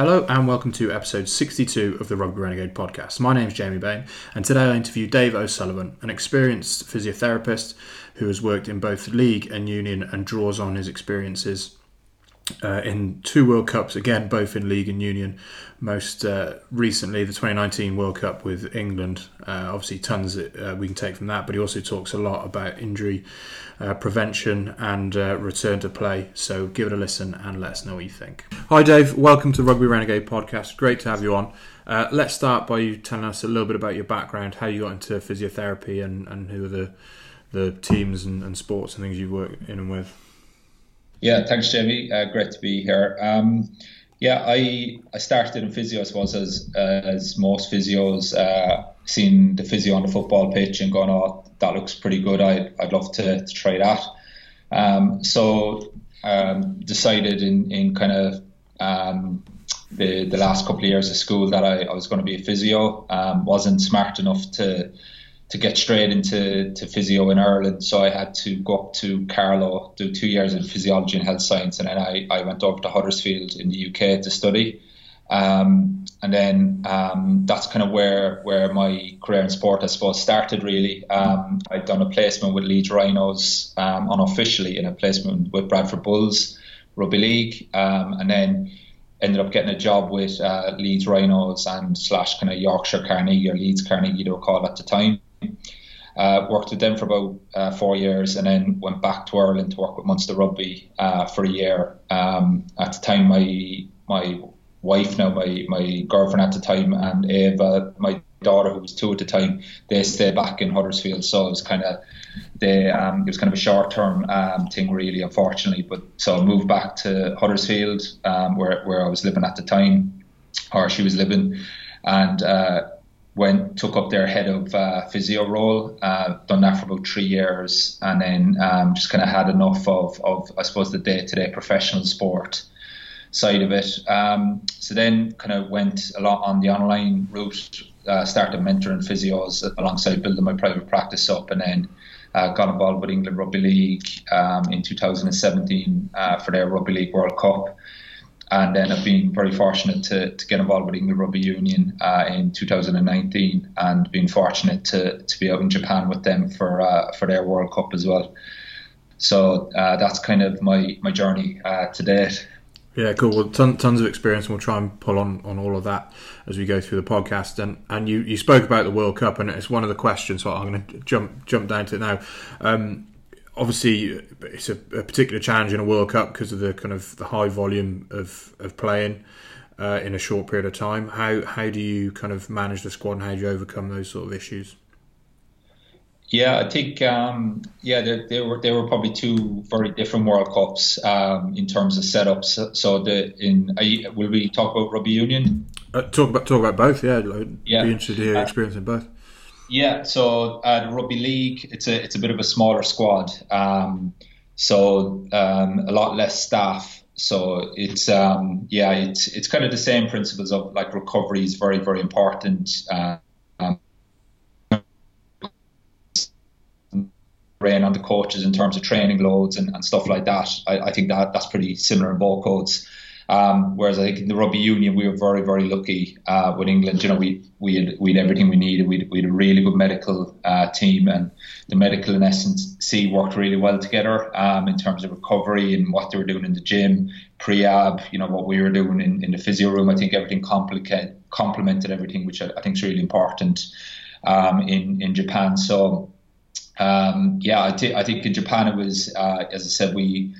Hello and welcome to episode 62 of the Rugby Renegade podcast. My name is Jamie Bain and today I interview Dave O'Sullivan, an experienced physiotherapist who has worked in both league and union and draws on his experiences uh, in two World Cups, again, both in League and Union. Most uh, recently, the 2019 World Cup with England. Uh, obviously, tons uh, we can take from that, but he also talks a lot about injury uh, prevention and uh, return to play. So give it a listen and let us know what you think. Hi, Dave. Welcome to Rugby Renegade podcast. Great to have you on. let's start by you telling us a little bit about your background, how you got into physiotherapy, and, and who are the, the teams and, and sports and things you work in and with. Yeah, thanks, Jamie. Uh, great to be here. Um, yeah, I I started in physio, I suppose, as as most physios, uh, seen the physio on the football pitch and gone, oh, that looks pretty good. I'd, I'd love to, to try that. Um, so um, decided in in kind of um, the the last couple of years of school that I, I was going to be a physio. Um, wasn't smart enough to to get straight into to physio in Ireland. So I had to go up to Carlow, do two years in physiology and health science, and then I, I went over to Huddersfield in the UK to study. Um, and then um, that's kind of where where my career in sport, I suppose, started really. Um, I'd done a placement with Leeds Rhinos um, unofficially in a placement with Bradford Bulls Rugby League, um, and then ended up getting a job with uh, Leeds Rhinos and slash kind of Yorkshire Carnegie or Leeds Carnegie they were called at the time. Uh, worked with them for about uh, four years and then went back to Ireland to work with Munster Rugby uh, for a year. Um, at the time, my my wife, now my, my girlfriend at the time, and Eva, my daughter who was two at the time, they stayed back in Huddersfield. So it was kind of they um, it was kind of a short term um, thing, really, unfortunately. But so I moved back to Huddersfield, um, where where I was living at the time, or she was living, and uh, went took up their head of uh, physio role. Uh, done that for about three years, and then um, just kind of had enough of, of I suppose the day to day professional sport side of it. Um, so then kind of went a lot on the online route. Uh, started mentoring physios alongside building my private practice up, and then. Uh, got involved with England Rugby League um, in 2017 uh, for their Rugby League World Cup and then I've been very fortunate to, to get involved with England Rugby Union uh, in 2019, and been fortunate to, to be out in Japan with them for uh, for their World Cup as well. So uh, that's kind of my my journey uh, to date. Yeah, cool. Well, ton, tons of experience, and we'll try and pull on, on all of that as we go through the podcast. And and you, you spoke about the World Cup, and it's one of the questions. So I'm going to jump jump down to it now. Um, obviously it's a, a, particular challenge in a World Cup because of the kind of the high volume of of playing uh, in a short period of time. How how do you kind of manage the squad and how do you overcome those sort of issues? Yeah, I think um, yeah, there, they, were they were probably two very different World Cups um, in terms of setups. So the in you, will we talk about rugby union? Uh, talk about talk about both. Yeah, I'd yeah. be interested to hear your experience in both. Yeah, so the rugby league, it's a it's a bit of a smaller squad, um, so um, a lot less staff. So it's um, yeah, it's it's kind of the same principles of like recovery is very very important. Uh, rain on the coaches in terms of training loads and, and stuff like that. I, I, think that that's pretty similar in both codes. Um, whereas I think in the rugby union we were very very lucky uh, with England. You know we we had we had everything we needed. We had, we had a really good medical uh, team, and the medical and S&C worked really well together um, in terms of recovery and what they were doing in the gym, prehab. You know what we were doing in, in the physio room. I think everything complemented everything, which I, I think is really important um, in in Japan. So. Um, yeah, I, th- I think in Japan it was, uh, as I said, we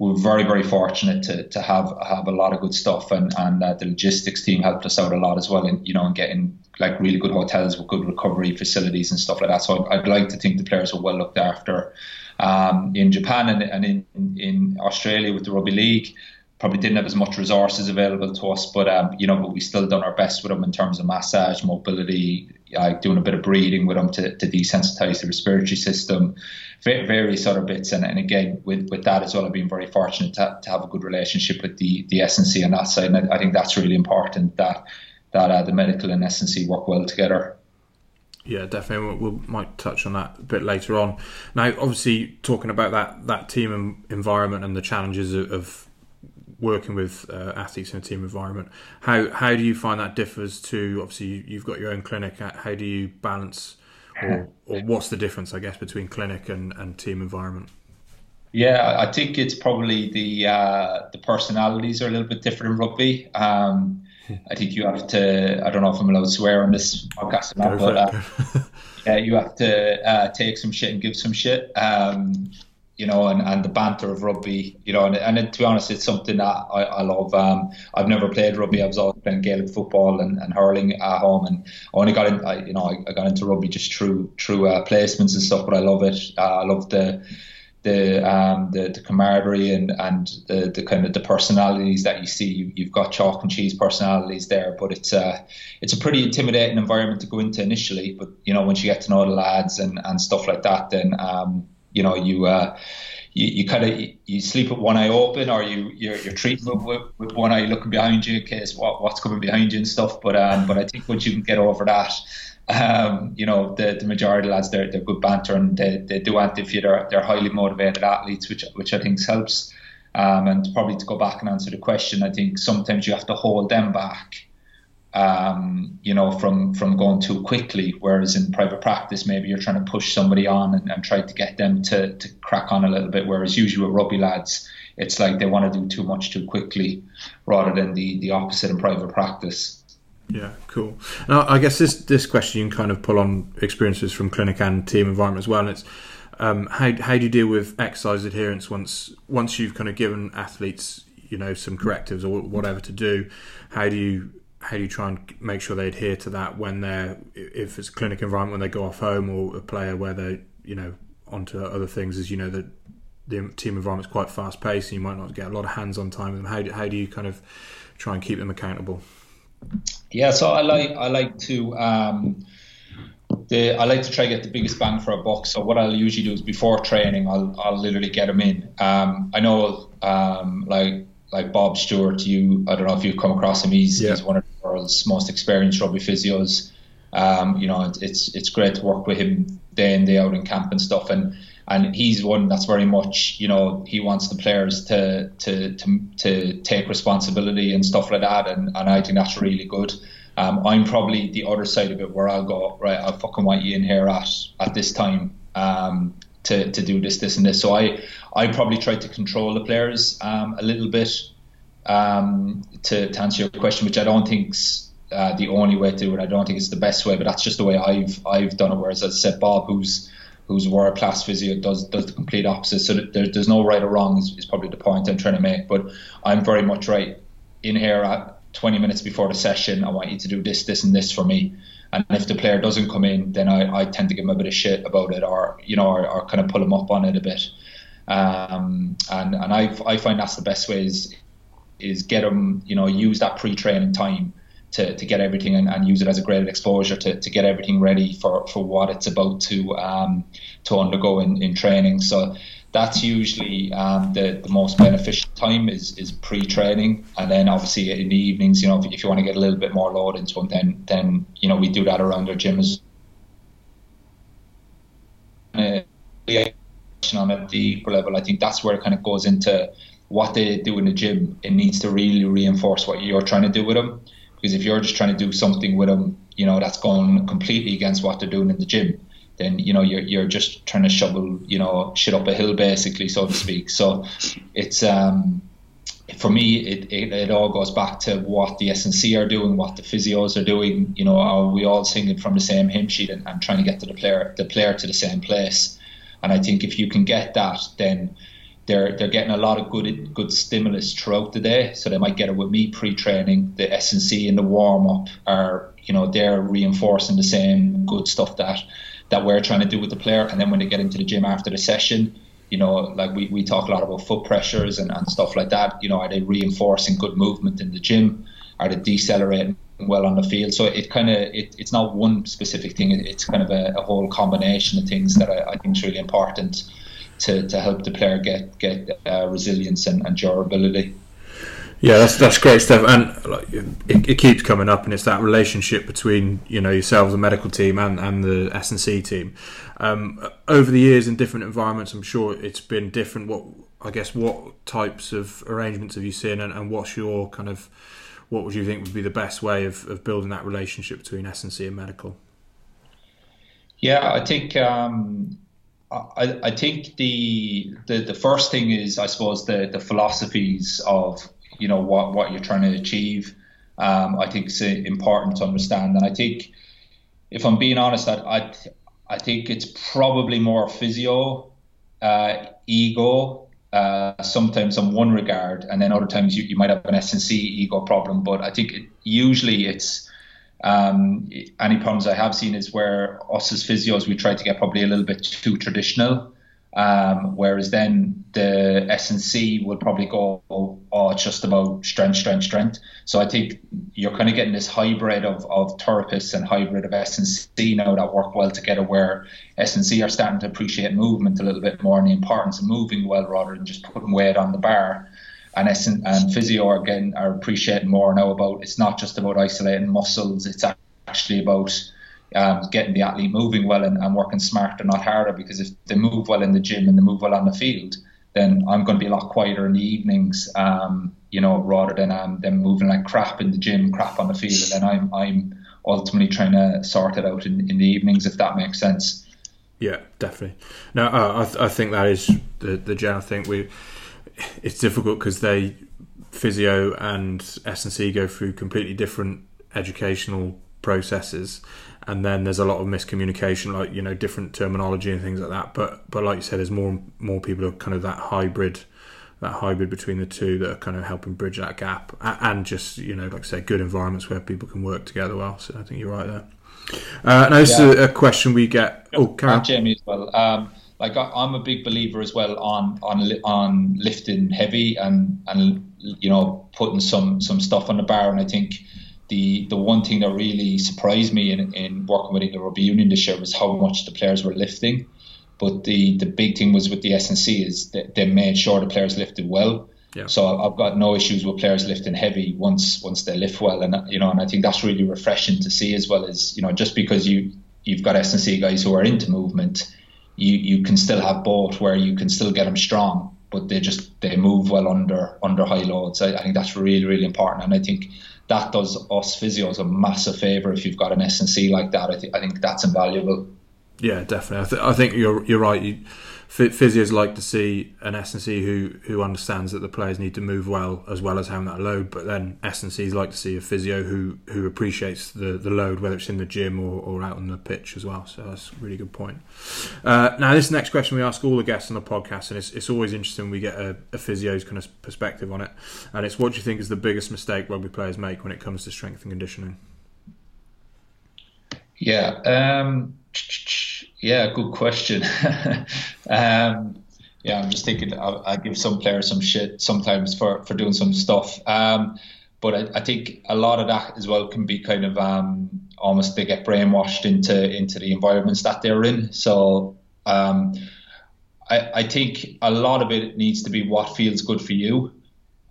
we are very very fortunate to, to have have a lot of good stuff and and uh, the logistics team helped us out a lot as well in you know in getting like really good hotels with good recovery facilities and stuff like that. So I'd, I'd like to think the players were well looked after um, in Japan and, and in, in Australia with the rugby league. Probably didn't have as much resources available to us but um, you know but we still done our best with them in terms of massage mobility like doing a bit of breathing with them to, to desensitize the respiratory system, various other bits. And, and again, with, with that as well, I've been very fortunate to, to have a good relationship with the, the SNC on that side. And I, I think that's really important that, that uh, the medical and SNC work well together. Yeah, definitely. We'll, we might touch on that a bit later on. Now, obviously, talking about that that team environment and the challenges of, of working with uh, athletes in a team environment. How how do you find that differs to obviously you've got your own clinic. How do you balance, or, or what's the difference, I guess, between clinic and, and team environment? Yeah, I think it's probably the uh, the personalities are a little bit different in rugby. Um, I think you have to. I don't know if I'm allowed to swear on this podcast or not, but uh, yeah, you have to uh, take some shit and give some shit. Um, you know, and, and the banter of rugby, you know, and, and to be honest, it's something that I, I love. Um, I've never played rugby. I was always playing Gaelic football and, and hurling at home, and I only got in, I, you know, I, I got into rugby just through through uh, placements and stuff. But I love it. Uh, I love the the um, the, the camaraderie and and the, the kind of the personalities that you see. You, you've got chalk and cheese personalities there, but it's a it's a pretty intimidating environment to go into initially. But you know, once you get to know the lads and, and stuff like that, then um, you know you uh, you, you kind of you sleep with one eye open or you you're, you're treating with, with one eye looking behind you in case what, what's coming behind you and stuff. But um but I think once you can get over that um, you know the, the majority of lads they're, they're good banter and they, they do anti they're, they're highly motivated athletes which which I think helps. Um, and probably to go back and answer the question I think sometimes you have to hold them back um, you know, from from going too quickly. Whereas in private practice, maybe you're trying to push somebody on and, and try to get them to, to crack on a little bit. Whereas usually with rugby lads, it's like they want to do too much too quickly, rather than the the opposite in private practice. Yeah, cool. Now, I guess this this question you can kind of pull on experiences from clinic and team environment as well, and it's. Um, how, how do you deal with exercise adherence once once you've kind of given athletes you know some correctives or whatever to do? How do you how do you try and make sure they adhere to that when they're if it's a clinic environment when they go off home or a player where they you know onto other things as you know that the team environment is quite fast paced and you might not get a lot of hands on time with them how do, how do you kind of try and keep them accountable yeah so I like I like to um, the, I like to try to get the biggest bang for a buck. So what I'll usually do is before training, I'll, I'll literally get them in. Um, I know, um, like like Bob Stewart, you I don't know if you've come across him. He's, yeah. he's one of world's most experienced rugby physios. Um, you know, it's it's great to work with him day in day out in camp and stuff. And and he's one that's very much you know he wants the players to to to, to take responsibility and stuff like that. And and I think that's really good. Um, I'm probably the other side of it where I'll go right. I fucking want you in here at at this time. Um, to, to do this, this, and this. So I, I probably tried to control the players um, a little bit um, to, to answer your question, which I don't think's uh, the only way to do it. I don't think it's the best way, but that's just the way I've I've done it. Whereas, as I said, Bob, who's who's world class physio, does does the complete opposite. So there, there's no right or wrong. Is, is probably the point I'm trying to make. But I'm very much right in here at 20 minutes before the session. I want you to do this, this, and this for me. And if the player doesn't come in, then I, I tend to give him a bit of shit about it, or you know, or, or kind of pull him up on it a bit. Um, and and I I find that's the best way is is get them you know use that pre-training time to, to get everything and, and use it as a great exposure to, to get everything ready for, for what it's about to um, to undergo in, in training. So that's usually um, the, the most beneficial time is, is pre-training and then obviously in the evenings you know if, if you want to get a little bit more load into them then then you know we do that around our gyms uh, on at the level I think that's where it kind of goes into what they do in the gym it needs to really reinforce what you're trying to do with them because if you're just trying to do something with them you know that's going completely against what they're doing in the gym then you know you're you're just trying to shovel you know shit up a hill basically, so to speak. So it's um, for me it, it, it all goes back to what the SNC are doing, what the physios are doing. You know, are we all singing from the same hymn sheet and, and trying to get to the player the player to the same place? And I think if you can get that, then they're they're getting a lot of good good stimulus throughout the day. So they might get it with me pre-training. The SNC and the warm up are you know they're reinforcing the same good stuff that that we're trying to do with the player. And then when they get into the gym after the session, you know, like we, we talk a lot about foot pressures and, and stuff like that. You know, are they reinforcing good movement in the gym? Are they decelerating well on the field. So it kind of it, it's not one specific thing. It's kind of a, a whole combination of things that I, I, think is really important to, to help the player get get uh, resilience and, and durability. Yeah, that's that's great stuff, and like, it, it, keeps coming up, and it's that relationship between you know yourselves, the medical team, and, and the S and C team. Um, over the years in different environments, I'm sure it's been different. What I guess what types of arrangements have you seen, and, and what's your kind of what would you think would be the best way of, of building that relationship between S and C and medical? Yeah, I think um, I, I think the, the the first thing is I suppose the the philosophies of you know what what you're trying to achieve. Um, I think it's important to understand, and I think if I'm being honest, I I, I think it's probably more physio, uh, ego. Uh, sometimes in one regard, and then other times you, you might have an S and C ego problem. But I think it, usually it's um, any problems I have seen is where us as physios we try to get probably a little bit too traditional. Um, whereas then the S&C will probably go, oh, it's just about strength, strength, strength. So I think you're kind of getting this hybrid of, of therapists and hybrid of S&C now that work well together where S&C are starting to appreciate movement a little bit more and the importance of moving well rather than just putting weight on the bar. And, S- and physio again are appreciating more now about it's not just about isolating muscles, it's actually about um, getting the athlete moving well and, and, working smarter, not harder. Because if they move well in the gym and they move well on the field, then I'm going to be a lot quieter in the evenings, um, you know, rather than um, them moving like crap in the gym, crap on the field, and then I'm I'm ultimately trying to sort it out in, in the evenings, if that makes sense. Yeah, definitely. No, uh, I, th- I think that is the the general thing. We it's difficult because they physio and S and C go through completely different educational processes and then there's a lot of miscommunication, like you know different terminology and things like that. But but like you said, there's more more people are kind of that hybrid, that hybrid between the two that are kind of helping bridge that gap, and just you know like I say, good environments where people can work together well. So I think you're right there. Uh, now this yeah. is a, question we get. Oh, Karen. Jamie as well. Um, like I'm a big believer as well on on on lifting heavy and and you know putting some some stuff on the bar, and I think the the one thing that really surprised me in, in working with the rugby union this year was how much the players were lifting. But the the big thing was with the SNC is that they made sure the players lifted well. Yeah. So I've got no issues with players lifting heavy once once they lift well, and you know, and I think that's really refreshing to see as well as you know, just because you you've got SNC guys who are into movement, you you can still have both where you can still get them strong, but they just they move well under under high loads. I, I think that's really really important, and I think that does us physios a massive favour if you've got an S&C like that. I, th- I think that's invaluable. Yeah, definitely. I, th- I think you're you're right. You, physios like to see an S&C who who understands that the players need to move well as well as having that load. But then S&Cs like to see a physio who who appreciates the, the load, whether it's in the gym or, or out on the pitch as well. So that's a really good point. Uh, now, this next question we ask all the guests on the podcast, and it's, it's always interesting. We get a, a physio's kind of perspective on it, and it's what do you think is the biggest mistake rugby players make when it comes to strength and conditioning? Yeah. Um yeah, good question. um, yeah, I'm just thinking I, I, give some players some shit sometimes for, for doing some stuff. Um, but I, I, think a lot of that as well can be kind of um, almost they get brainwashed into into the environments that they're in. So um, I, I think a lot of it needs to be what feels good for you.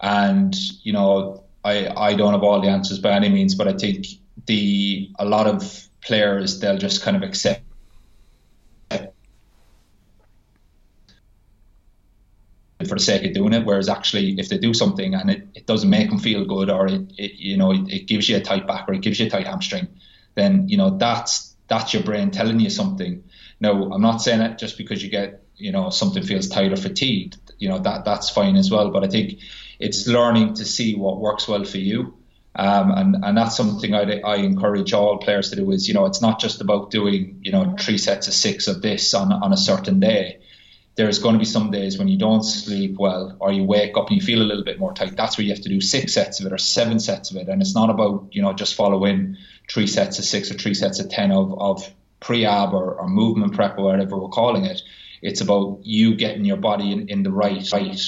And you know, I I don't have all the answers by any means, but I think the a lot of players they'll just kind of accept for the sake of doing it. Whereas actually, if they do something and it, it doesn't make them feel good, or it, it you know it, it, gives you a tight back or it gives you a tight hamstring, then you know that's that's your brain telling you something. No, I'm not saying it just because you get you know something feels tight or fatigued. You know that that's fine as well. But I think it's learning to see what works well for you. Um, and, and that's something I, I encourage all players to do is, you know, it's not just about doing, you know, three sets of six of this on, on a certain day there's going to be some days when you don't sleep well or you wake up and you feel a little bit more tight. That's where you have to do six sets of it or seven sets of it. And it's not about, you know, just following three sets of six or three sets of 10 of, of prehab or, or movement prep or whatever we're calling it. It's about you getting your body in, in the right, right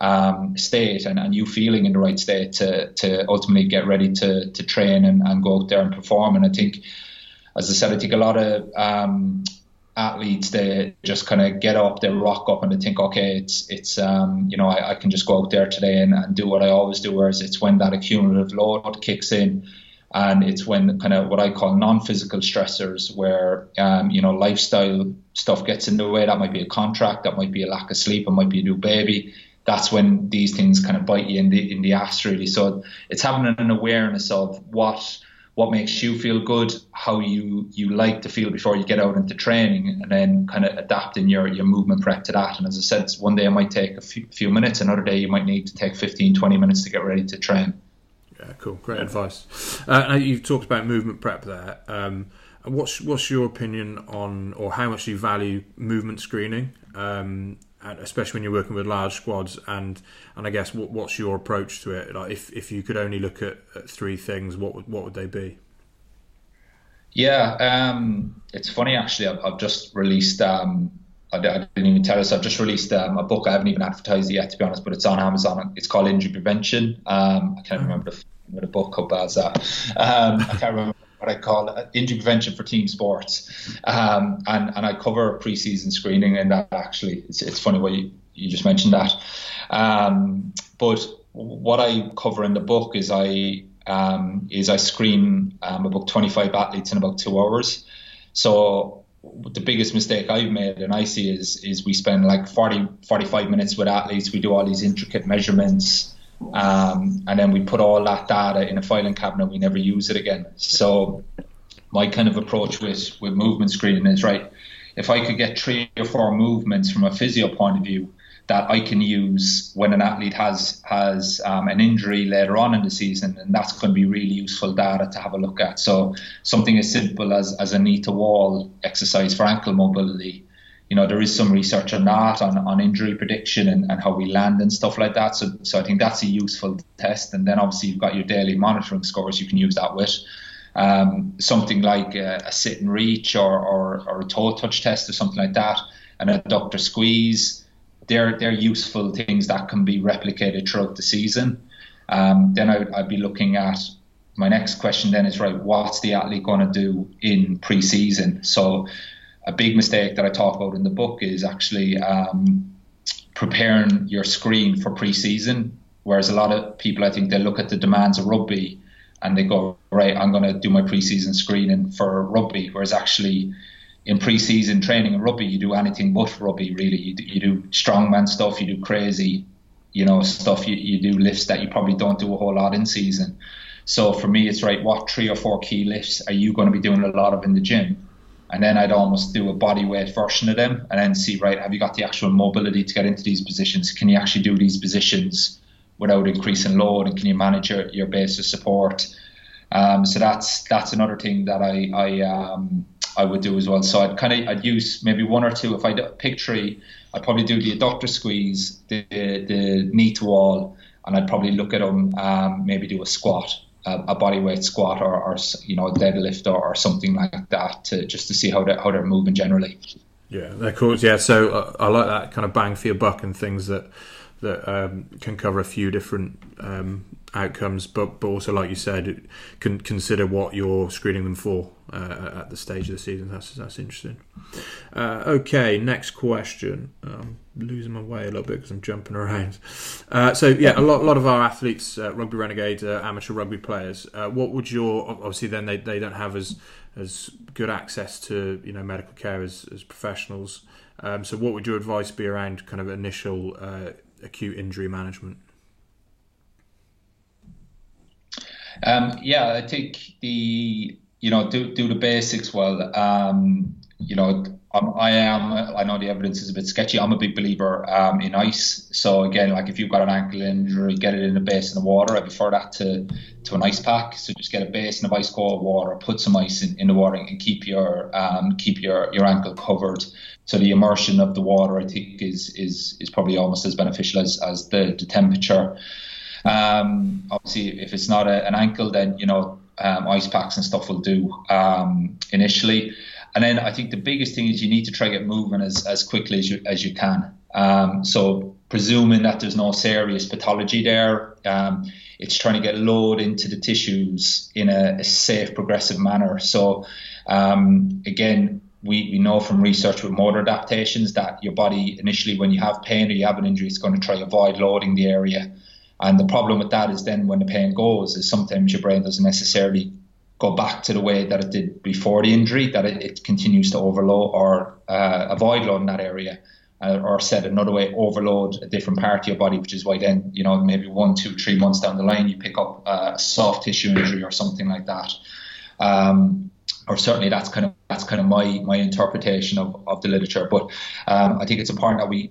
um, state and, and you feeling in the right state to, to ultimately get ready to, to train and, and go out there and perform. And I think, as I said, I think a lot of um, athletes they just kind of get up, they rock up, and they think, okay, it's it's um, you know I, I, can just go out there today and, and do what I always do. Whereas it's when that accumulative load kicks in, and it's when kind of what I call non-physical stressors, where um, you know lifestyle stuff gets in the way. That might be a contract, that might be a lack of sleep, it might be a new baby. That's when these things kind of bite you in the in the ass, really. So it's having an awareness of what what makes you feel good, how you you like to feel before you get out into training, and then kind of adapting your your movement prep to that. And as I said, one day it might take a few, few minutes, another day you might need to take 15, 20 minutes to get ready to train. Yeah, cool, great advice. Uh, you've talked about movement prep there. Um, what's what's your opinion on, or how much you value movement screening? Um, especially when you're working with large squads and and I guess what, what's your approach to it? Like if, if you could only look at, at three things what would what would they be? Yeah um, it's funny actually. I've, I've just released um, I, I, didn't even tell us. I've just released um, a book I haven't even advertised it yet to be honest but it's on Amazon. It's called Injury Prevention. Um, I can't remember the, the book up as that. Um, I can't remember what I call injury prevention for team sports, um, and and I cover preseason screening, and that actually. It's, it's funny what you, you just mentioned that, um, but what I cover in the book is I um, is I screen um, about 25 athletes in about two hours, so the biggest mistake I've made and I see is is we spend like 40 45 minutes with athletes. We do all these intricate measurements um, and then we put all that data in a filing cabinet. We never use it again. So my kind of approach with with movement screening is right. If I could get three or four movements from a physio point of view that I can use when an athlete has has um, an injury later on in the season, and that's going to be really useful data to have a look at. So something as simple as as a knee to wall exercise for ankle mobility you know, there is some research on that, on, on injury prediction and, and how we land and stuff like that. So, so I think that's a useful test. And then obviously you've got your daily monitoring scores you can use that with. Um, something like a, a, sit and reach or, or, or, a toe touch test or something like that, and adductor squeeze. They're, they're useful things that can be replicated throughout the season. Um, then I, I'd be looking at my next question then is right, what's the athlete going to do in pre-season? So a big mistake that I talk about in the book is actually um, preparing your screen for pre-season. Whereas a lot of people, I think, they look at the demands of rugby and they go, right, I'm going to do my pre-season screening for rugby. Whereas actually, in pre-season training in rugby, you do anything but rugby. Really, you do, you do strongman stuff, you do crazy, you know, stuff. You, you do lifts that you probably don't do a whole lot in season. So for me, it's right. What three or four key lifts are you going to be doing a lot of in the gym? And then I'd almost do a body weight version of them and then see right have you got the actual mobility to get into these positions? Can you actually do these positions without increasing load? And can you manage your, your base of support? Um, so that's that's another thing that I I, um, I would do as well. So I'd kind of I'd use maybe one or two. If I pick three I'd probably do the adductor squeeze the the knee to wall and I'd probably look at them um, maybe do a squat a, a body weight squat or, or you know a deadlift or, or something like that to just to see how they how they're moving generally. Yeah, of course. Yeah, so uh, I like that kind of bang for your buck and things that that um, can cover a few different um, outcomes, but but also like you said, can consider what you're screening them for uh, at the stage of the season. That's that's interesting. Uh, okay, next question. I'm losing my way a little bit because I'm jumping around. Uh, so yeah, a lot, a lot of our athletes, uh, rugby renegade, amateur rugby players. Uh, what would your obviously then they, they don't have as as good access to you know medical care as, as professionals. Um, so what would your advice be around kind of initial uh, acute injury management? Um, yeah, I think the you know do do the basics well. Um, you know, I am. I know the evidence is a bit sketchy. I'm a big believer um, in ice. So again, like if you've got an ankle injury, get it in a basin of water. I prefer that to to an ice pack. So just get a basin of ice cold water, put some ice in, in the water, and keep your um, keep your, your ankle covered. So the immersion of the water, I think, is is is probably almost as beneficial as as the, the temperature. Um, obviously, if it's not a, an ankle, then you know um, ice packs and stuff will do um, initially. And then I think the biggest thing is you need to try to get moving as, as quickly as you as you can. Um, so presuming that there's no serious pathology there. Um, it's trying to get load into the tissues in a, a safe, progressive manner. So, um, again, we, we know from research with motor adaptations that your body initially, when you have pain or you have an injury, is going to try to avoid loading the area. And the problem with that is then when the pain goes, is sometimes your brain doesn't necessarily go back to the way that it did before the injury, that it, it continues to overload or uh, avoid loading that area. Uh, or said another way, overload a different part of your body, which is why then, you know, maybe one, two, three months down the line, you pick up a soft tissue injury or something like that. Um, or certainly that's kind of that's kind of my my interpretation of, of the literature. But um, I think it's important that we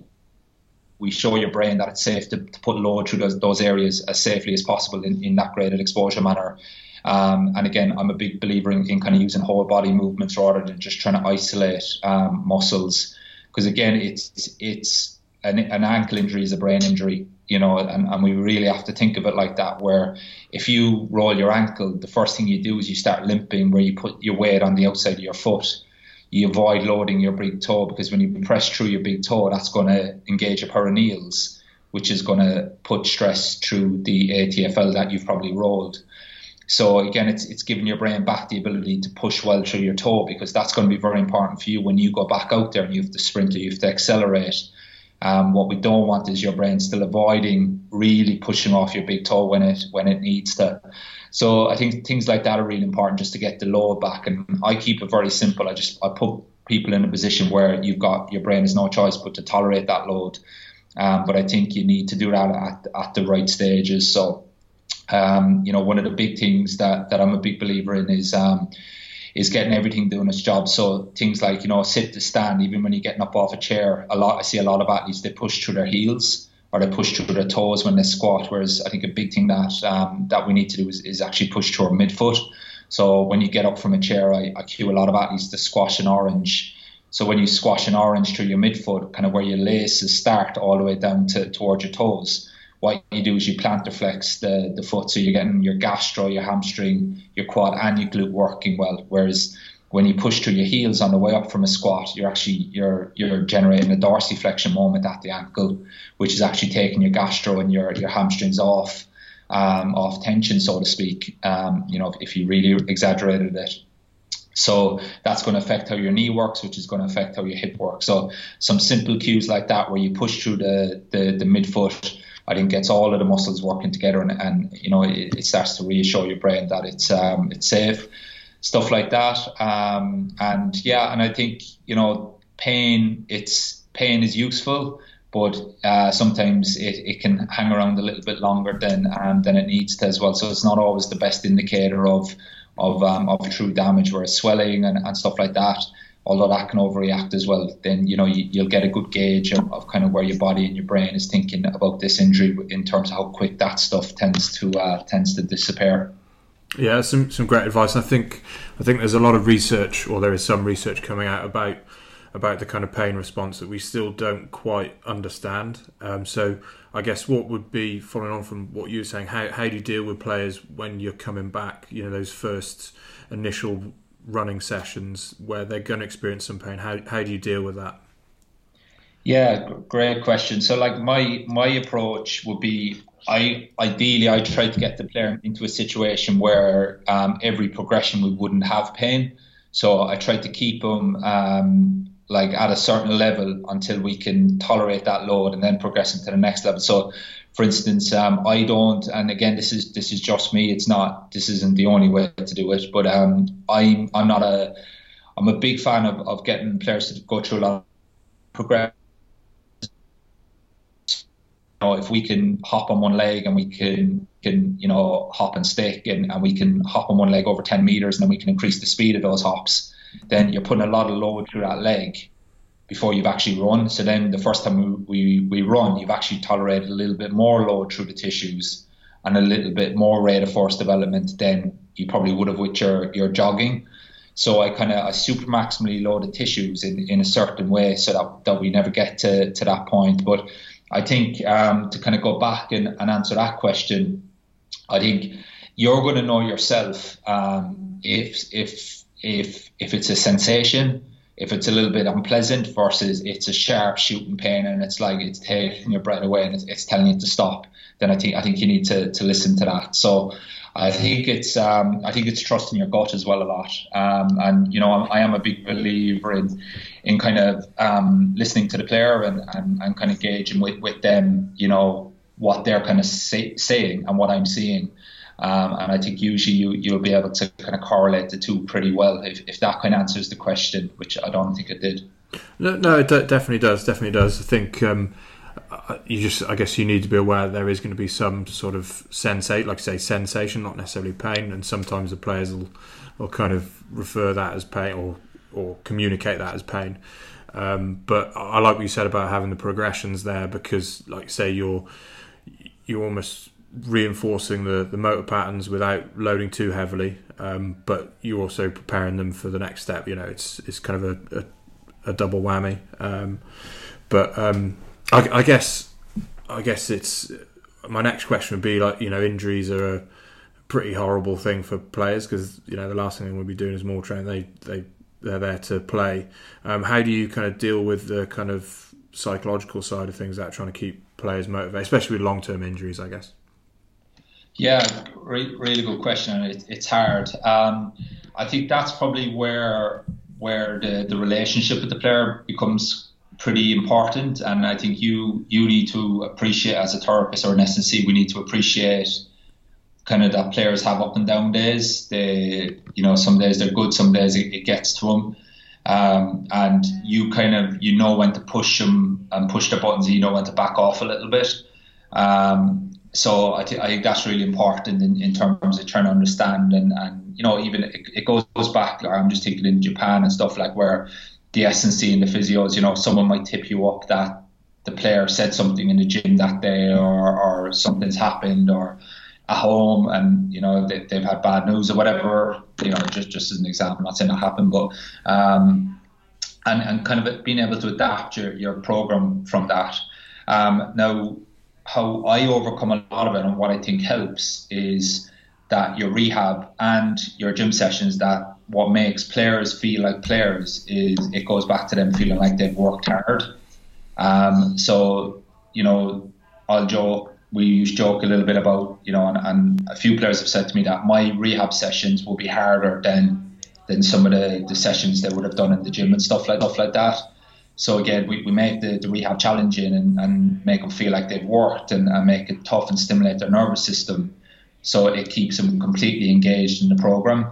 we show your brain that it's safe to, to put load through those, those areas as safely as possible in, in that graded exposure manner. Um, and again, I'm a big believer in, in, kind of using whole body movements rather than just trying to isolate um, muscles. Because again, it's it's an, an, ankle injury is a brain injury, you know, and, and we really have to think of it like that. Where if you roll your ankle, the first thing you do is you start limping, where you put your weight on the outside of your foot. You avoid loading your big toe because when you press through your big toe, that's going to engage your peroneals, which is going to put stress through the ATFL that you've probably rolled. So again, it's it's giving your brain back the ability to push well through your toe because that's going to be very important for you when you go back out there and you have to sprint or you have to accelerate. Um, what we don't want is your brain still avoiding really pushing off your big toe when it when it needs to. So I think things like that are really important just to get the load back. And I keep it very simple. I just I put people in a position where you've got your brain has no choice but to tolerate that load. Um, but I think you need to do that at, at the right stages. So um, you know, one of the big things that, that I'm a big believer in is um, is getting everything doing its job. So things like you know, sit to stand, even when you're getting up off a chair. A lot I see a lot of athletes they push through their heels or they push through their toes when they squat. Whereas I think a big thing that um, that we need to do is, is actually push through our midfoot. So when you get up from a chair, I, I cue a lot of athletes to squash an orange. So when you squash an orange through your midfoot, kind of where your laces start all the way down to towards your toes what you do is you plantar flex the, the foot, so you're getting your gastro, your hamstring, your quad, and your glute working well. Whereas when you push through your heels on the way up from a squat, you're actually you're you're generating a dorsiflexion moment at the ankle, which is actually taking your gastro and your your hamstrings off um, off tension, so to speak. Um, you know, if you really exaggerated it. So that's going to affect how your knee works, which is going to affect how your hip works. So some simple cues like that, where you push through the the, the midfoot I think gets all of the muscles working together, and, and you know it, it, starts to reassure your brain that it's um, it's safe, stuff like that. Um, and yeah, and I think you know pain it's pain is useful, but uh, sometimes it, it can hang around a little bit longer than um, than it needs to as well. So it's not always the best indicator of of um, of true damage, whereas swelling and, and stuff like that although that can overreact as well, then you know you, will get a good gauge of, of, kind of where your body and your brain is thinking about this injury in terms of how quick that stuff tends to uh, tends to disappear. Yeah, some some great advice. I think I think there's a lot of research, or there is some research coming out about about the kind of pain response that we still don't quite understand. Um, so I guess what would be following on from what you were saying, how how do you deal with players when you're coming back? You know, those first initial running sessions where they're going to experience some pain? How how do you deal with that? Yeah, great question. So like my my approach would be I ideally I try to get the player into a situation where um, every progression we wouldn't have pain. So I try to keep them um, like at a certain level until we can tolerate that load and then progress into the next level. So for instance, um, I don't, and again, this is this is just me. It's not. This isn't the only way to do it. But um, I'm I'm not a. I'm a big fan of, of getting players to go through a lot of progress. You know, if we can hop on one leg and we can can you know hop and stick and, and we can hop on one leg over 10 meters and then we can increase the speed of those hops, then you're putting a lot of load through that leg before you've actually run. So then the first time we, we, run, you've actually tolerated a little bit more load through the tissues and a little bit more rate of force development than you probably would have with your, your jogging. So I kind of I super maximally load the tissues in, in a certain way so that, that we never get to, to that point. But I think um, to kind of go back and, and answer that question, I think you're going to know yourself um, if if if if it's a sensation if it's a little bit unpleasant versus it's a sharp shooting pain and it's like it's taking your breath away and it's, it's telling you to stop, then I think I think you need to, to listen to that. So I think it's um, I think it's trusting your gut as well a lot. Um, and you know I'm, I am a big believer in in kind of um, listening to the player and, and, and kind of gauging with, with them. You know what they're kind of say, saying and what I'm seeing. Um, and I think usually you, you'll be able to kind of correlate the two pretty well if, if that kind of answers the question, which I don't think it did. No, no, it definitely does. Definitely does. I think um, you just, I guess, you need to be aware that there is going to be some sort of sensate, like I say, sensation, not necessarily pain, and sometimes the players will, will kind of refer that as pain or or communicate that as pain. Um, but I like what you said about having the progressions there because, like, say, you're you're almost reinforcing the, the motor patterns without loading too heavily, um, but you're also preparing them for the next step. You know, it's it's kind of a, a, a double whammy. Um, but um, I, I, guess I guess it's my next question would be like you know injuries are a pretty horrible thing for players because you know the last thing they to be doing is more training. They they they're there to play. Um, how do you kind of deal with the kind of psychological side of things that trying to keep players motivated, especially with long term injuries? I guess. Yeah, re- really good question. It, it's hard. Um, I think that's probably where where the, the relationship with the player becomes pretty important. And I think you you need to appreciate as a therapist or an SNC, we need to appreciate kind of that players have up and down days. They, you know, some days they're good, some days it, it gets to them. Um, and you kind of you know when to push them and push the buttons. And you know when to back off a little bit. Um, so I, th- I, think that's really important in, in, terms of trying to understand and, and you know even it, it goes back like I'm just thinking in Japan and stuff like where the SNC and the physios you know someone might tip you up that the player said something in the gym that day or, or something's happened or at home and you know they, have had bad news or whatever you know just just as an example not saying that happened but um, and, and kind of being able to adapt your, your program from that. Um, now how I overcome a lot of it and what I think helps is that your rehab and your gym sessions that what makes players feel like players is it goes back to them feeling like they've worked hard. Um, so, you know, I'll joke, we used joke a little bit about, you know, and, and, a few players have said to me that my rehab sessions will be harder than than some of the, the sessions they would have done in the gym and stuff like stuff like that. So again, we, we make the, the rehab challenging and, and make them feel like they've worked and, and make it tough and stimulate their nervous system. So it keeps them completely engaged in the program.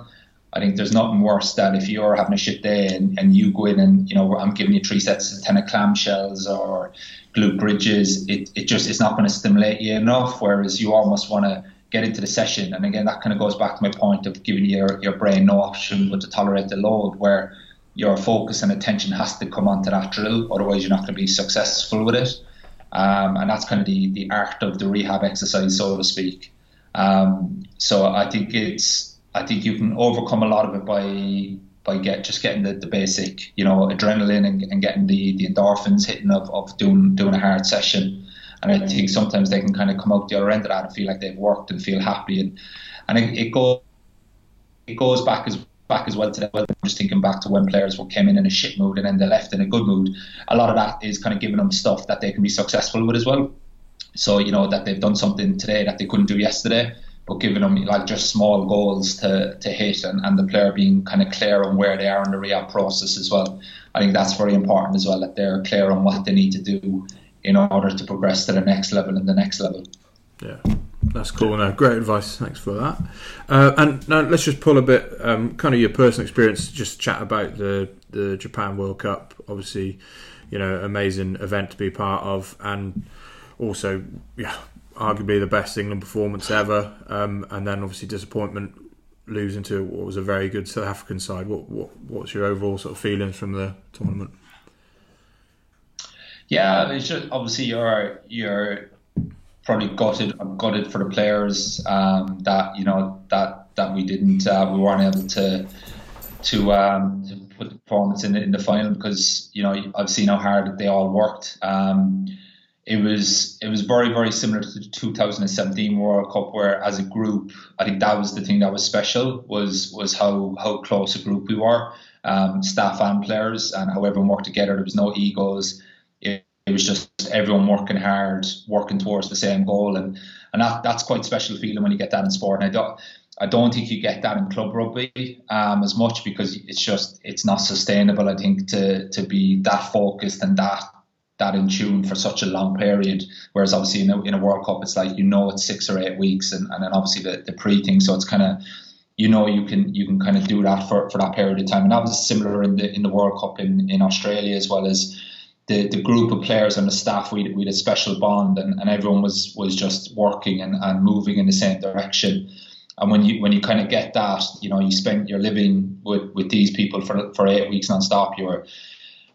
I think there's nothing worse than if you're having a shit day and, and you go in and, you know, I'm giving you three sets of 10 of clamshells or glute bridges. It, it just, it's not going to stimulate you enough. Whereas you almost want to get into the session. And again, that kind of goes back to my point of giving your, your brain no option but to tolerate the load where your focus and attention has to come onto that drill, otherwise you're not going to be successful with it. Um, and that's kind of the, the art of the rehab exercise, so to speak. Um, so I think it's I think you can overcome a lot of it by by get just getting the, the basic, you know, adrenaline and, and getting the, the endorphins hitting of, of doing doing a hard session. And I think sometimes they can kind of come out the other end of that and feel like they've worked and feel happy and and it, it goes it goes back as back as well to I'm just thinking back to when players were, came in in a shit mood and then they left in a good mood. A lot of that is kind of giving them stuff that they can be successful with as well. So you know that they've done something today that they couldn't do yesterday, but giving them like just small goals to, to hit and, and the player being kind of clear on where they are in the rehab process as well. I think that's very important as well that they're clear on what they need to do in order to progress to the next level and the next level. Yeah. That's cool. No, great advice. Thanks for that. Uh, and now let's just pull a bit, um, kind of your personal experience. Just chat about the the Japan World Cup. Obviously, you know, amazing event to be part of, and also, yeah, arguably the best England performance ever. Um, and then obviously disappointment losing to what was a very good South African side. What, what what's your overall sort of feelings from the tournament? Yeah, it's just obviously you're you're probably gutted. I'm gutted for the players um, that you know that that we didn't uh, we weren't able to to, um, to put the performance in in the final because you know I've seen how hard they all worked. Um, it was it was very very similar to the 2017 World Cup where as a group I think that was the thing that was special was was how how close a group we were um, staff and players, and how everyone worked together. There was no egos. It, was just everyone working hard, working towards the same goal, and and that, that's quite special feeling when you get that in sport. And I don't. I don't think you get that in club rugby um, as much because it's just it's not sustainable. I think to to be that focused and that that in tune for such a long period. Whereas obviously in a, in a World Cup, it's like you know it's six or eight weeks, and, and then obviously the, the pre thing. So it's kind of you know you can you can kind of do that for, for that period of time. And that was similar in the in the World Cup in, in Australia as well as the, the group of players and the staff we, we had a special bond and, and everyone was was just working and, and moving in the same direction. And when you when you kind of get that, you know, you spend you're living with, with these people for for eight weeks non-stop, you were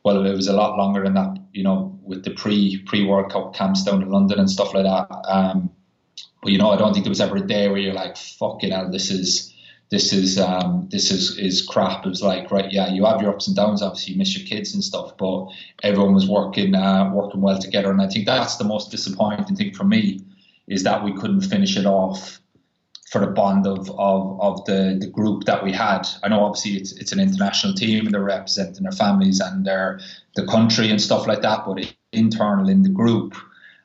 well, it was a lot longer than that, you know, with the pre pre World Cup camps down in London and stuff like that. Um, but you know, I don't think there was ever a day where you're like, fucking hell, this is this is um, this is is crap. It was like, right, yeah, you have your ups and downs. Obviously, you miss your kids and stuff, but everyone was working uh, working well together. And I think that's the most disappointing thing for me is that we couldn't finish it off for the bond of, of, of the, the group that we had. I know obviously it's, it's an international team and they're representing their families and their the country and stuff like that, but internal in the group,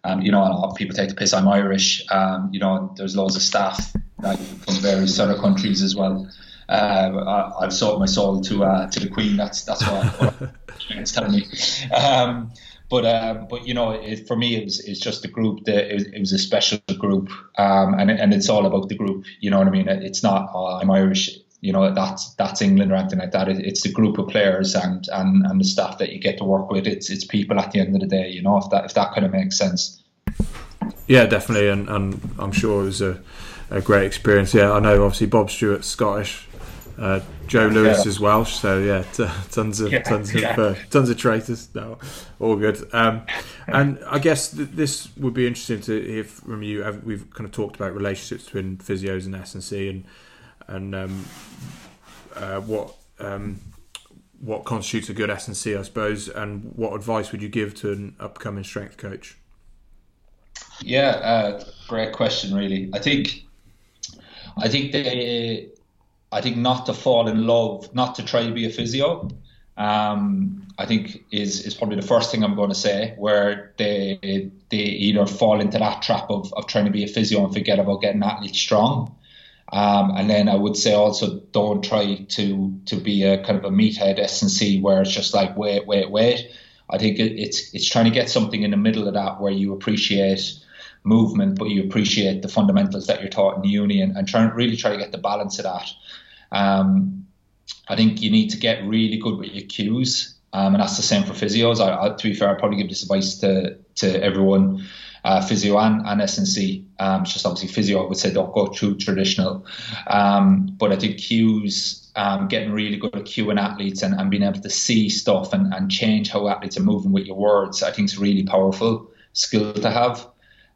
um, you know, people take the piss. I'm Irish. Um, you know, there's loads of staff from various other countries as well. Uh, I, have sold my soul to uh, to the Queen. That's that's what, it's telling me. Um, but um, but you know, it, for me, it was it's just a group that it was, it was a special group, um, and and it's all about the group. You know what I mean? It's not oh, I'm Irish. You know that's that's England or anything like that. It, it's the group of players and, and and the staff that you get to work with. It's it's people at the end of the day. You know if that if that kind of makes sense. Yeah, definitely, and, and I'm sure it was a, a great experience. Yeah, I know obviously Bob Stewart's Scottish, uh, Joe Lewis yeah. is Welsh, so yeah, t- tons of yeah, tons yeah. of uh, tons of traitors. No, all good. Um, and I guess th- this would be interesting to hear from you. We've kind of talked about relationships between physios and S and C, and and um, uh, what um, what constitutes a good S and C, I suppose. And what advice would you give to an upcoming strength coach? Yeah, uh, great question. Really, I think I think they I think not to fall in love, not to try to be a physio. Um, I think is is probably the first thing I'm going to say, where they they either fall into that trap of, of trying to be a physio and forget about getting athletes strong. Um, and then I would say also don't try to to be a kind of a meathead S and C where it's just like wait wait wait. I think it, it's it's trying to get something in the middle of that where you appreciate movement, but you appreciate the fundamentals that you're taught in uni and, and trying really try to get the balance of that. Um, I think you need to get really good with your cues, um, and that's the same for physios. I, I, to be fair, I'd probably give this advice to to everyone, uh, physio and, and SNC. Um, it's just obviously physio, I would say don't go too traditional, um, but I think cues. Um, getting really good at cueing athletes and, and being able to see stuff and, and change how athletes are moving with your words, I think is really powerful skill to have.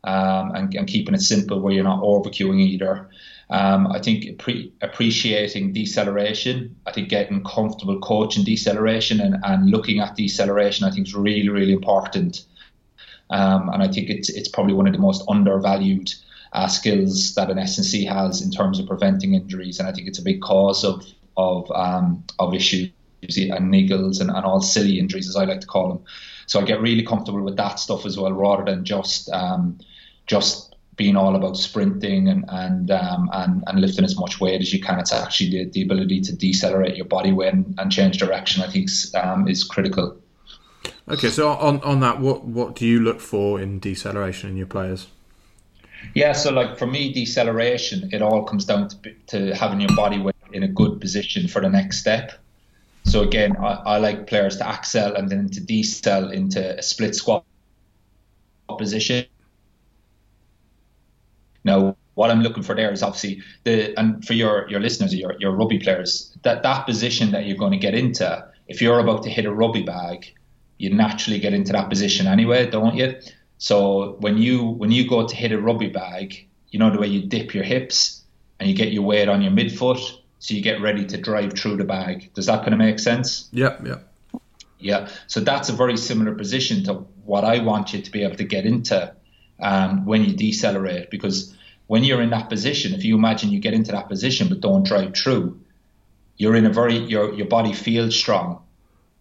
Um, and, and, keeping it simple where you're not over cueing either. Um, I think pre- appreciating deceleration, I think getting comfortable coaching deceleration and, and looking at deceleration, I think is really, really important. Um, and I think it's, it's probably one of the most undervalued uh, skills that an SNC has in terms of preventing injuries. And I think it's a big cause of, of, um, of issues and niggles and, and all silly injuries, as I like to call them. So I get really comfortable with that stuff as well, rather than just um, just being all about sprinting and and, um, and and lifting as much weight as you can. It's actually the, the ability to decelerate your body weight and, and change direction. I think um, is critical. Okay, so on on that, what what do you look for in deceleration in your players? Yeah, so like for me, deceleration it all comes down to to having your body weight in a good position for the next step. So again, I, I like players to accel and then to decel into a split squat position now, what I'm looking for there is obviously the and for your your listeners, your your rugby players, that that position that you're going to get into, if you're about to hit a rugby bag, you naturally get into that position anyway, don't you? So when you when you go to hit a rugby bag, you know the way you dip your hips and you get your weight on your midfoot, so you get ready to drive through the bag. Does that kind of make sense? Yeah, yeah. Yeah, so that's a very similar position to what I want you to be able to get into um, when you decelerate because when you're in that position, if you imagine you get into that position but don't drive through, you're in a very your your body feels strong,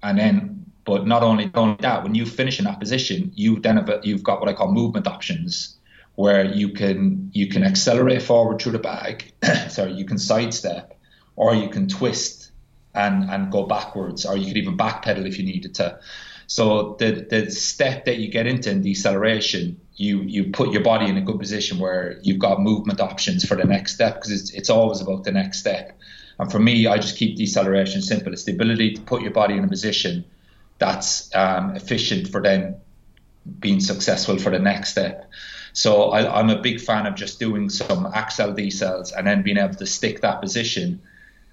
and then but not only, only that, when you finish in that position, you then have you've got what I call movement options, where you can you can accelerate forward through the bag, sorry, you can sidestep, or you can twist and and go backwards, or you could even backpedal if you needed to. So the the step that you get into in deceleration, you you put your body in a good position where you've got movement options for the next step because it's it's always about the next step. And for me, I just keep deceleration simple. It's the ability to put your body in a position that's um, efficient for then being successful for the next step. So I, am a big fan of just doing some accel decels and then being able to stick that position.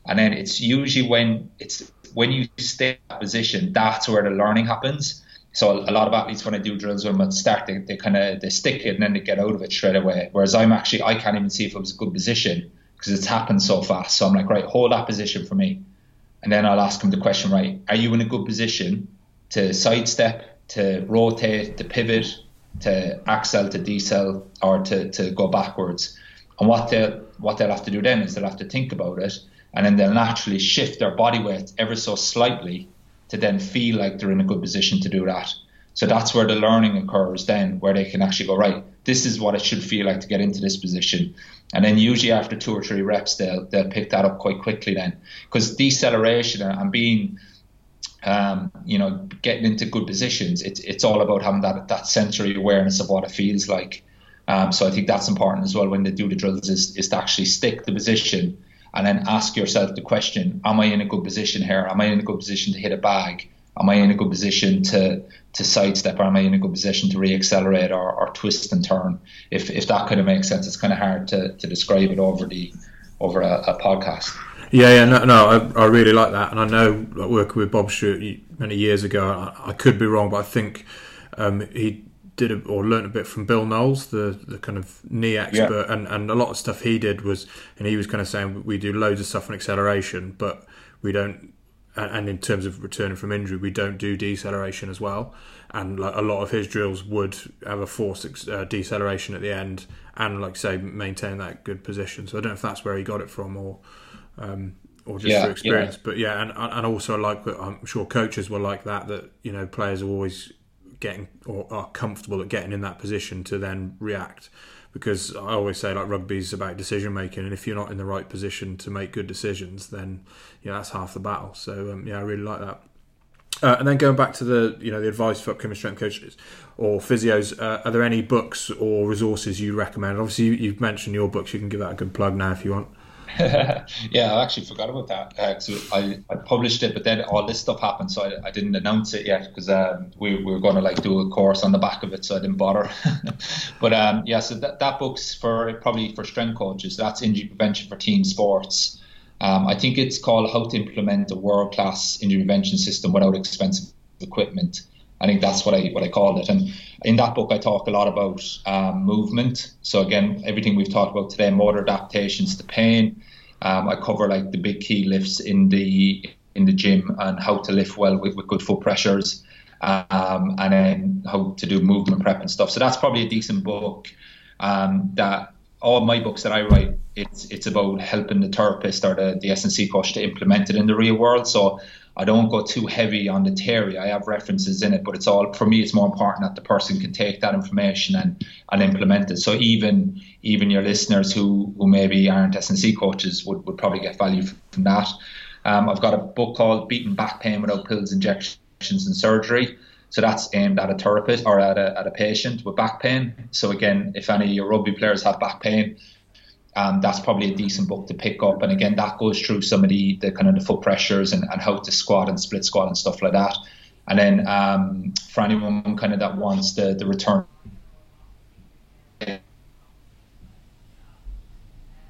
And then it's usually when it's when you stay in that position, that's where the learning happens. So a lot of athletes when I do drills when them start, they, they kind of they stick it and then they get out of it straight away. Whereas I'm actually I can't even see if it was a good position because it's happened so fast. So I'm like, right, hold that position for me, and then I'll ask them the question, right, are you in a good position to sidestep, to rotate, to pivot, to accel, to decel, or to, to go backwards? And what they what they'll have to do then is they'll have to think about it, and then they'll naturally shift their body weight ever so slightly to then feel like they're in a good position to do that. So that's where the learning occurs then, where they can actually go, right, this is what it should feel like to get into this position. And then usually after two or three reps, they'll, they'll pick that up quite quickly then. Because deceleration and being, um, you know, getting into good positions, it's, it's all about having that, that sensory awareness of what it feels like. Um, so I think that's important as well when they do the drills is, is to actually stick the position and then ask yourself the question, am I in a good position here? Am I in a good position to hit a bag? Am I in a good position to to sidestep? Or am I in a good position to reaccelerate or, or twist and turn? If if that kind of makes sense, it's kind of hard to, to describe it over the over a, a podcast. Yeah, yeah, no, no I, I, really like that, and I know like, working with Bob Stewart many years ago, I, I could be wrong, but I think um, he did a, or learned a bit from Bill Knowles, the the kind of knee expert, yeah. and and a lot of stuff he did was, and he was kind of saying we do loads of stuff on acceleration, but we don't and in terms of returning from injury, we don't do deceleration as well. And like a lot of his drills would have a forced uh, deceleration at the end, and like say maintain that good position. So I don't know if that's where he got it from, or um, or just yeah, through experience. Yeah. But yeah, and and also like I'm sure coaches were like that. That you know players are always getting or are comfortable at getting in that position to then react because I always say like rugby is about decision making, and if you're not in the right position to make good decisions, then yeah, that's half the battle. So um, yeah, I really like that. Uh, and then going back to the you know the advice for upcoming strength coaches or physios, uh, are there any books or resources you recommend? Obviously, you, have mentioned your books. You can give that a good plug now if you want. yeah, I actually forgot about that uh, I, I published it, but then all this stuff happened, so I, I didn't announce it yet because um, we, we were going to like do a course on the back of it, so I didn't bother. but um, yeah, so that, that book's for probably for strength coaches. That's injury prevention for team sports. Um, I think it's called How to Implement a World Class Injury Prevention System Without Expensive Equipment. I think that's what I what I called it. And in that book, I talk a lot about um, movement. So again, everything we've talked about today, motor adaptations to pain. Um, I cover like the big key lifts in the in the gym and how to lift well with, with good foot pressures, um, and then how to do movement prep and stuff. So that's probably a decent book. Um, that all my books that I write, it's it's about helping the therapist or the, the S&C coach to implement it in the real world. So I don't go too heavy on the theory. I have references in it, but it's all for me. It's more important that the person can take that information and and implement it. So even even your listeners who who maybe aren't S&C coaches would, would probably get value from that. Um, I've got a book called Beating Back Pain Without Pills, Injections, and Surgery. So that's aimed at a therapist or at a, at a patient with back pain. So again, if any of your rugby players have back pain, um, that's probably a decent book to pick up. And again, that goes through some of the, the kind of the foot pressures and, and how to squat and split squat and stuff like that. And then um, for anyone kind of that wants the, the return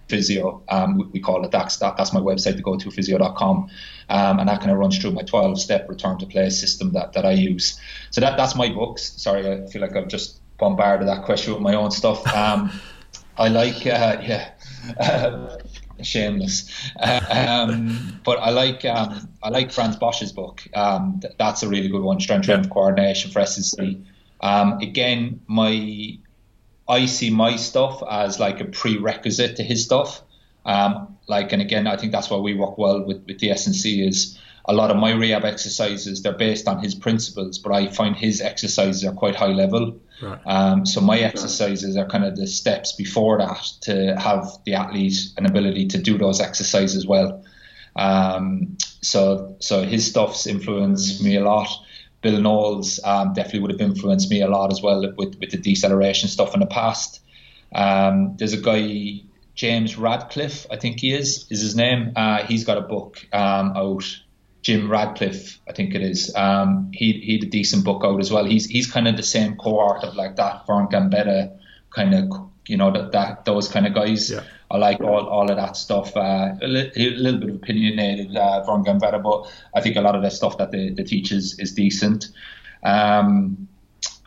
physio, um, we, call it that's that, that's my website to go to physio.com, um, and that kind of runs through my 12 step return to play system that, that I use. So that that's my books. Sorry, I feel like I've just bombarded that question with my own stuff. Um, I like uh, yeah uh, shameless. Um, but I like um, I like Frans Bosch's book. Um, th- that's a really good one. Strength training coordination for S&C. Um, again, my I see my stuff as like a prerequisite to his stuff. Um, like, and again, I think that's why we work well with, with the SNC is a lot of my rehab exercises, they're based on his principles, but I find his exercises are quite high level. Right. Um, so my exercises are kind of the steps before that to have the athlete an ability to do those exercises well. Um, so so his stuff's influenced me a lot. Bill Knowles um, definitely would have influenced me a lot as well with, with the deceleration stuff in the past. Um, there's a guy, James Radcliffe, I think he is, is his name. Uh, he's got a book um, out. Jim Radcliffe, I think it is. Um, he he had a decent book out as well. He's he's kind of the same cohort of like that Vern Gambetta kind of you know that, that those kind of guys. Yeah. I like all, all of that stuff. Uh, a, li- a, little bit of opinionated uh, Vern Gambetta, but I think a lot of the stuff that the, the teaches is decent. Um,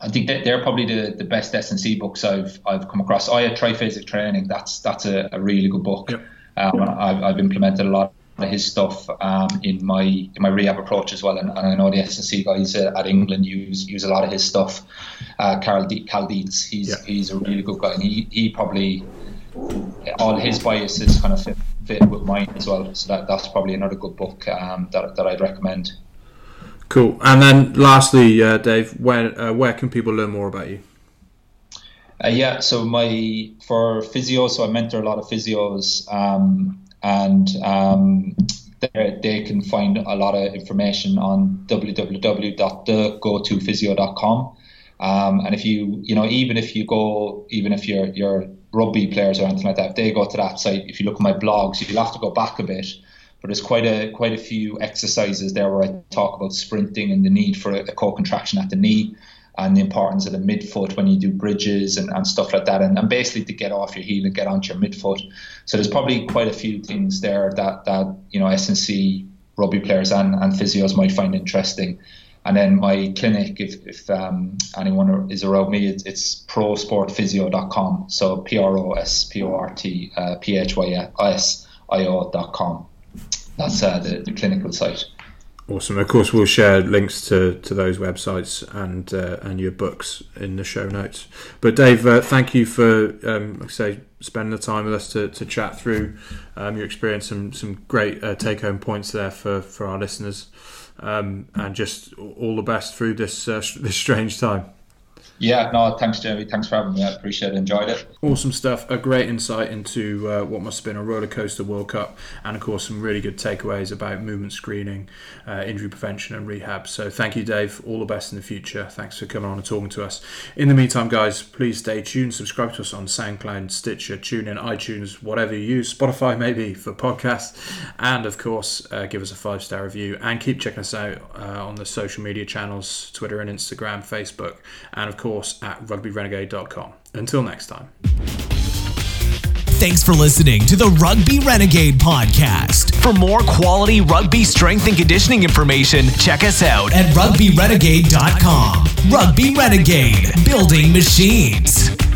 I think that they're probably the, the best S&C books I've I've come across. I had Triphasic Training. That's that's a, a really good book. Um, I've, I've implemented a lot of his stuff um, in my in my rehab approach as well, and, and I know the S&C guys at England use use a lot of his stuff. Uh, Carl De- Cal Dietz, he's yeah. he's a really good guy, and he, he probably all his biases kind of fit, fit with mine as well. So that, that's probably another good book um, that that I'd recommend. Cool. And then lastly, uh, Dave, where uh, where can people learn more about you? Uh, yeah, so my for physio, so I mentor a lot of physios. Um, and um, they can find a lot of information on www.thegotophysio.com. Um, and if you, you know, even if you go, even if you're, you're rugby players or anything like that, if they go to that site, if you look at my blogs, you'll have to go back a bit. But there's quite a quite a few exercises there where I talk about sprinting and the need for a, a co-contraction at the knee and the importance of the midfoot when you do bridges and, and stuff like that, and, and basically to get off your heel and get onto your midfoot. So there's probably quite a few things there that that you know S&C rugby players and, and physios might find interesting. And then my clinic, if, if um, anyone is around me, it's, it's prosportphysio.com. So P R O S P O R T uh, P H Y S I O.com. That's uh, the, the clinical site. Awesome. Of course, we'll share links to, to those websites and uh, and your books in the show notes. But Dave, uh, thank you for um, like I say spending the time with us to, to chat through um, your experience. Some some great uh, take home points there for, for our listeners, um, and just all the best through this uh, this strange time. Yeah, no, thanks, Jamie. Thanks for having me. I appreciate it. Enjoyed it. Awesome stuff. A great insight into uh, what must have been a roller coaster World Cup, and of course, some really good takeaways about movement screening, uh, injury prevention, and rehab. So, thank you, Dave. All the best in the future. Thanks for coming on and talking to us. In the meantime, guys, please stay tuned. Subscribe to us on SoundCloud, Stitcher, TuneIn, iTunes, whatever you use, Spotify maybe for podcasts, and of course, uh, give us a five star review. And keep checking us out uh, on the social media channels Twitter and Instagram, Facebook, and of course course, at rugbyrenegade.com. Until next time. Thanks for listening to the Rugby Renegade podcast. For more quality rugby strength and conditioning information, check us out at rugbyrenegade.com. Rugby Renegade, building machines.